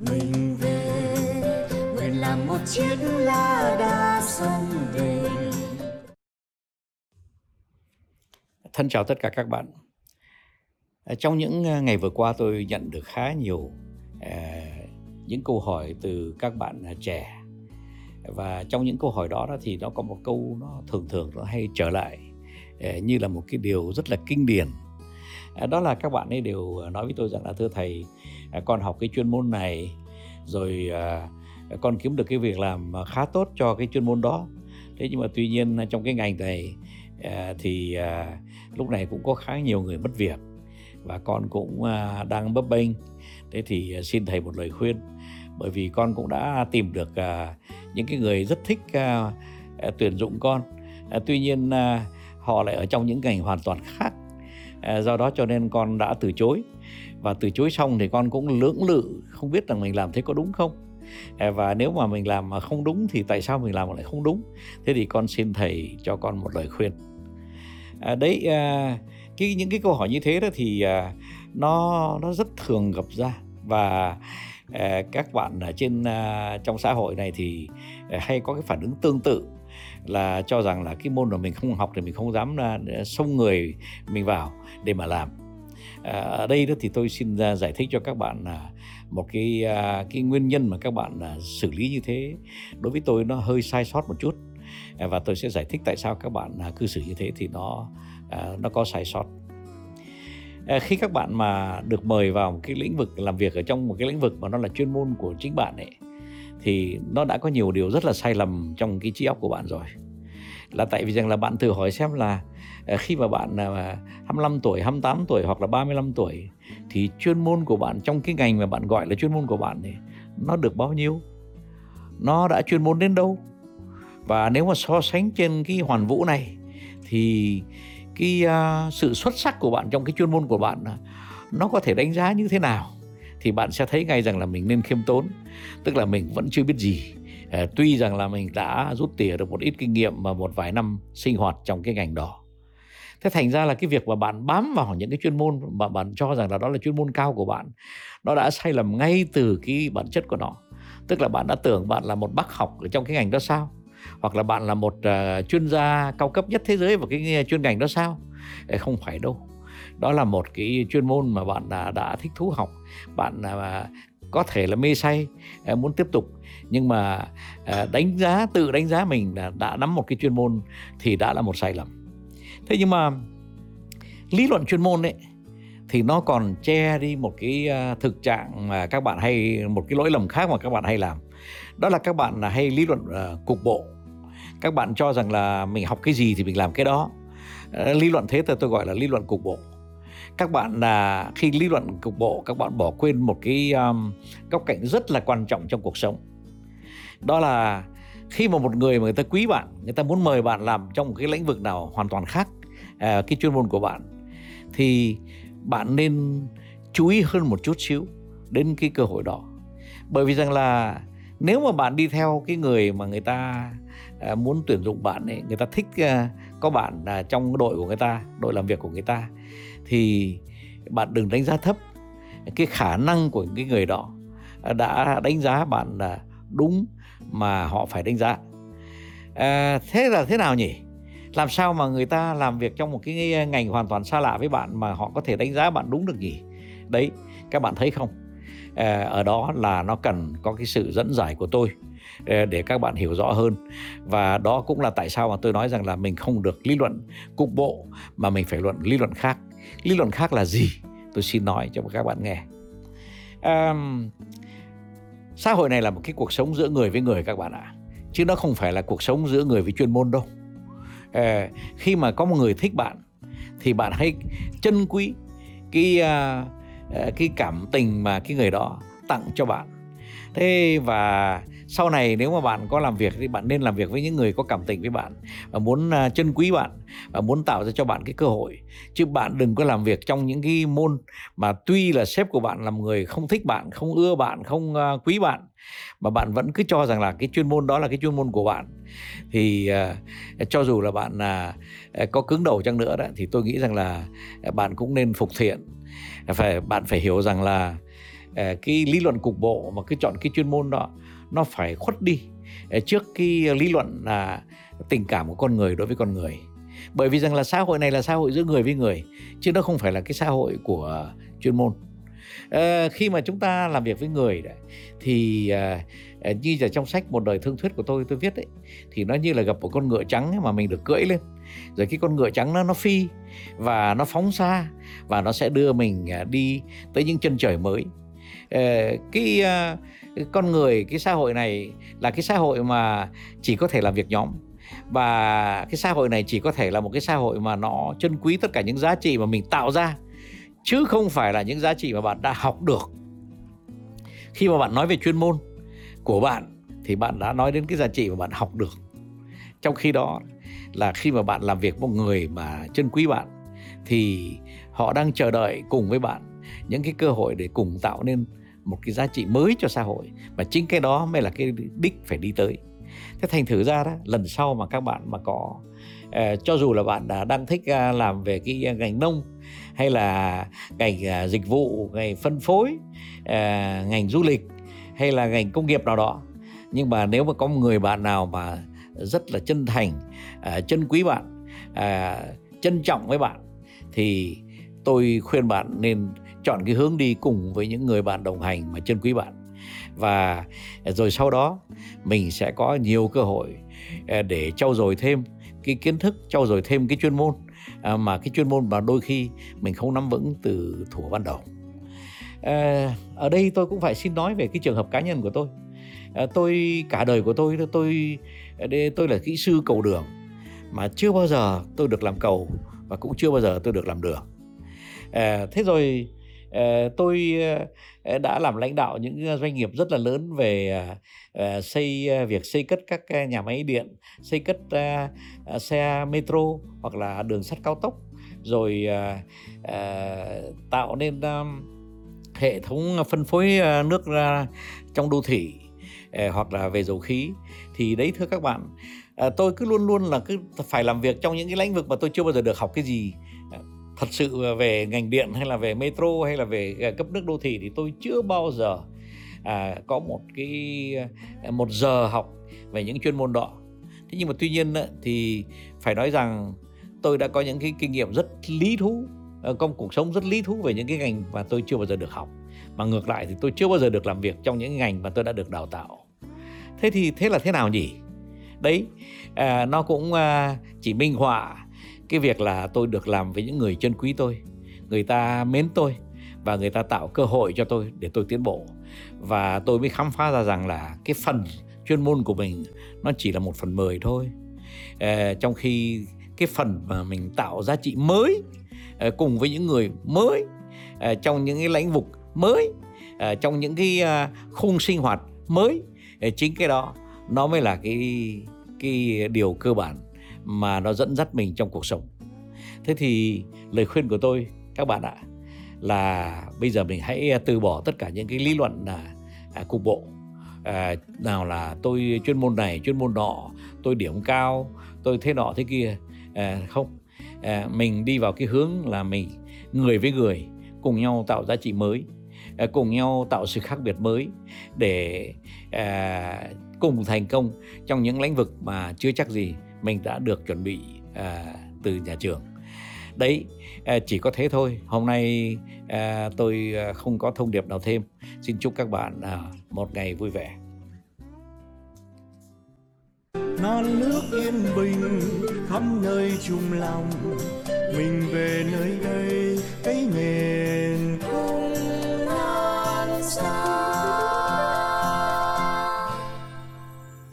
mình về. Nguyện làm một chiếc lá đa sông về. Thân chào tất cả các bạn. Ờ, trong những ờ, ngày vừa qua tôi nhận được khá nhiều ờ, những câu hỏi từ các bạn trẻ. Và trong những câu hỏi đó, đó thì nó có một câu nó thường thường nó hay trở lại như là một cái điều rất là kinh điển. Đó là các bạn ấy đều nói với tôi rằng là thưa thầy À, con học cái chuyên môn này, rồi à, con kiếm được cái việc làm khá tốt cho cái chuyên môn đó. Thế nhưng mà tuy nhiên à, trong cái ngành này thì lúc này cũng có khá nhiều người mất việc và con cũng đang bấp bênh. Thế thì xin thầy một lời khuyên, bởi vì con cũng đã tìm được những cái người rất thích tuyển dụng con. Tuy nhiên họ lại ở trong những ngành hoàn toàn khác. À, do đó cho nên con đã từ chối. Và từ chối xong thì con cũng lưỡng lự không biết rằng mình làm thế có đúng không? À, và nếu mà mình làm mà không đúng thì tại sao mình làm lại không đúng? Thế thì con xin thầy cho con một lời khuyên. À, đấy à, cái những cái câu hỏi như thế đó thì à, nó nó rất thường gặp ra. Và à, các bạn ở trên à, trong xã hội này thì à, hay có cái phản ứng tương tự là cho rằng là cái môn mà mình không học thì mình không dám là xông người mình vào để mà làm. À, ở đây đó thì tôi xin à, giải thích cho các bạn là một cái à, cái nguyên nhân mà các bạn à, xử lý như thế. Đối với tôi nó hơi sai sót một chút và tôi sẽ giải thích tại sao các bạn cư xử như thế thì nó nó có sai sót. Khi các bạn mà được mời vào một cái lĩnh vực làm việc ở trong một cái lĩnh vực mà nó là chuyên môn của chính bạn ấy thì nó đã có nhiều điều rất là sai lầm trong cái trí óc của bạn rồi là tại vì rằng là bạn thử hỏi xem là ờ, khi mà bạn à, 25 tuổi, 28 tuổi hoặc là 35 tuổi thì chuyên môn của bạn trong cái ngành mà bạn gọi là chuyên môn của bạn thì nó được bao nhiêu? Nó đã chuyên môn đến đâu? và nếu mà so sánh trên cái hoàn vũ này thì cái uh, sự xuất sắc của bạn trong cái chuyên môn của bạn à, nó có thể đánh giá như thế nào thì bạn sẽ thấy ngay rằng là mình nên khiêm tốn. Tức là mình vẫn chưa biết gì. À, tuy rằng là mình đã rút tỉa được một ít kinh nghiệm và một vài năm sinh hoạt trong cái ngành đó. Thế thành ra là cái việc mà bạn bám vào những cái chuyên môn mà bạn cho rằng là đó là chuyên môn cao của bạn nó đã sai lầm ngay từ cái bản chất của nó. Tức là bạn đã tưởng bạn là một bác học ở trong cái ngành đó sao? Hoặc là bạn là một uh, chuyên gia cao cấp nhất thế giới vào cái ờ, chuyên ngành đó sao? Không phải đâu đó là một cái chuyên môn mà bạn đã, đã thích thú học. Bạn à, có thể là mê say à, muốn tiếp tục. Nhưng mà à, đánh giá tự đánh giá mình là đã nắm một cái chuyên môn thì đã là một sai lầm. Thế nhưng mà lý luận chuyên môn ấy thì nó còn che đi một cái thực trạng mà các bạn hay một cái lỗi lầm khác mà các bạn hay làm. Đó là các bạn hay lý luận cục bộ. Các bạn cho rằng là mình học cái gì thì mình làm cái đó. Ờ, lý luận thế thì tôi gọi là lý luận cục bộ. Các bạn là khi lý luận cục bộ các bạn bỏ quên một cái um, góc cạnh rất là quan trọng trong cuộc sống. Đó là khi mà một người mà người ta quý bạn người ta muốn mời bạn làm trong một cái lĩnh vực nào hoàn toàn khác uh, cái chuyên môn của bạn thì bạn nên chú ý hơn một chút xíu đến cái cơ hội đó. Bởi vì rằng là nếu mà bạn đi theo cái người mà người ta à, muốn tuyển dụng bạn ấy người ta thích à, có bạn à, trong đội của người ta đội làm việc của người ta thì bạn đừng đánh giá thấp. Cái khả năng của cái người đó đã đánh giá bạn là đúng mà họ phải đánh giá. À, thế là thế nào nhỉ? Làm sao mà người ta làm việc trong một cái ngành hoàn toàn xa lạ với bạn mà họ có thể đánh giá bạn đúng được nhỉ? Đấy các bạn thấy không? Ờ, ở đó là nó cần có cái sự dẫn giải của tôi ờ, để các bạn hiểu rõ hơn. Và đó cũng là tại sao mà tôi nói rằng là mình không được lý luận cục bộ mà mình phải luận lý luận khác. Lý luận khác là gì? Tôi xin nói cho các bạn nghe. À, xã hội này là một cái cuộc sống giữa người với người các bạn ạ. Chứ nó không phải là cuộc sống giữa người với chuyên môn đâu. À, khi mà có một người thích bạn thì bạn hãy trân quý cái uh, Ờ, cái cảm tình mà cái người đó tặng cho bạn. Thế và sau này nếu mà bạn có làm việc thì bạn nên làm việc với những người có cảm tình với bạn và muốn chân trân quý bạn và muốn tạo ra cho bạn cái cơ hội. Chứ bạn đừng có làm việc trong những cái môn mà tuy là sếp của bạn là một người không thích bạn không ưa bạn không à, quý bạn mà bạn vẫn cứ cho rằng là cái chuyên môn đó là cái chuyên môn của bạn. Thì uh, cho dù là bạn uh, có cứng đầu chăng nữa đó thì tôi nghĩ rằng là bạn cũng nên phục thiện phải bạn phải hiểu rằng là ờ, cái lý luận cục bộ mà cứ chọn cái chuyên môn đó nó phải khuất đi ờ, trước cái lý luận là tình cảm của con người đối với con người. Bởi vì rằng là xã hội này là xã hội giữa người với người chứ nó không phải là cái xã hội của chuyên môn. À, khi mà chúng ta làm việc với người đấy, thì à, như là trong sách một đời thương thuyết của tôi tôi viết ấy thì nó như là gặp một con ngựa trắng mà mình được cưỡi lên rồi cái con ngựa trắng nó nó phi và nó phóng xa và nó sẽ đưa mình à, đi tới những chân trời mới. Ờ, cái à, con người, cái xã hội này là cái xã hội mà chỉ có thể làm việc nhóm và cái xã hội này chỉ có thể là một cái xã hội mà nó trân quý tất cả những giá trị mà mình tạo ra, chứ không phải là những giá trị mà bạn đã học được. Khi mà bạn nói về chuyên môn của bạn thì bạn đã nói đến cái giá trị mà bạn học được trong khi đó là khi mà bạn làm việc với một người mà chân quý bạn thì họ đang chờ đợi cùng với bạn những cái cơ hội để cùng tạo nên một cái giá trị mới cho xã hội. Và chính cái đó mới là cái đích phải đi tới. Thế thành thử ra đó lần sau mà các bạn mà có uh, cho dù là bạn đã đang thích uh, làm về cái ngành nông hay là ngành uh, dịch vụ ngành phân phối uh, ngành du lịch hay là ngành công nghiệp nào đó nhưng mà nếu mà có một người bạn nào mà rất là chân thành à, chân quý bạn uh, trân trọng với bạn thì tôi khuyên bạn nên chọn cái hướng đi cùng với những người bạn đồng hành mà chân quý bạn. Và à, rồi sau đó mình sẽ có nhiều cơ hội để trau dồi thêm cái kiến thức trau dồi thêm cái chuyên môn mà cái chuyên môn mà đôi khi mình không nắm vững từ thủ ban đầu. Ở đây tôi cũng phải xin nói về cái trường hợp cá nhân của tôi. Ờ, tôi cả đời của tôi tôi tôi là kỹ sư cầu đường mà chưa bao giờ tôi được làm cầu và cũng chưa bao giờ tôi được làm đường. Ờ, thế rồi ờ, tôi đã làm lãnh đạo những doanh nghiệp rất là lớn về xây việc xây cất các nhà máy điện, xây cất xe metro hoặc là đường sắt cao tốc, rồi tạo nên hệ thống phân phối nước ra trong đô thị. Ờ, hoặc là về dầu khí. Thì đấy thưa các bạn ờ, tôi cứ luôn luôn là cứ phải làm việc trong những cái lĩnh vực mà tôi chưa bao giờ được học cái gì. Ờ, thật sự về ngành điện hay là về metro hay là về cấp nước đô thị thì tôi chưa bao giờ à, có một cái một giờ học về những chuyên môn đó. Thế nhưng mà tuy nhiên thì phải nói rằng tôi đã có những cái kinh nghiệm rất lý thú công cuộc sống rất lý thú về những cái ngành mà tôi chưa bao giờ được học. Mà ngược lại thì tôi chưa bao giờ được làm việc trong những ngành mà tôi đã được đào tạo thế thì thế là thế nào nhỉ? Đấy à, nó cũng à, chỉ minh họa cái việc là tôi được làm với những người chân quý tôi người ta mến tôi và người ta tạo cơ hội cho tôi để tôi tiến bộ. Và tôi mới khám phá ra rằng là cái phần chuyên môn của mình nó chỉ là một phần mười thôi. À, trong khi cái phần mà mình tạo giá trị mới à, cùng với những người mới à, trong những cái lĩnh vực mới à, trong những cái à, khung sinh hoạt mới chính cái đó nó mới là cái cái điều cơ bản mà nó dẫn dắt mình trong cuộc sống. Thế thì lời khuyên của tôi các bạn ạ là bây giờ mình hãy từ bỏ tất cả những cái lý luận là à, cục bộ. À, nào là tôi chuyên môn này chuyên môn nọ tôi điểm cao tôi thế nọ thế kia. À, không. À, mình đi vào cái hướng là mình người với người cùng nhau tạo giá trị mới. Ờ, cùng nhau tạo sự khác biệt mới để à, cùng thành công trong những lĩnh vực mà chưa chắc gì mình đã được chuẩn bị à, từ nhà trường. Đấy chỉ có thế thôi. Hôm nay à, tôi không có thông điệp nào thêm. Xin chúc các bạn à, một ngày vui vẻ. Non nước yên bình khắp nơi chung lòng. Mình về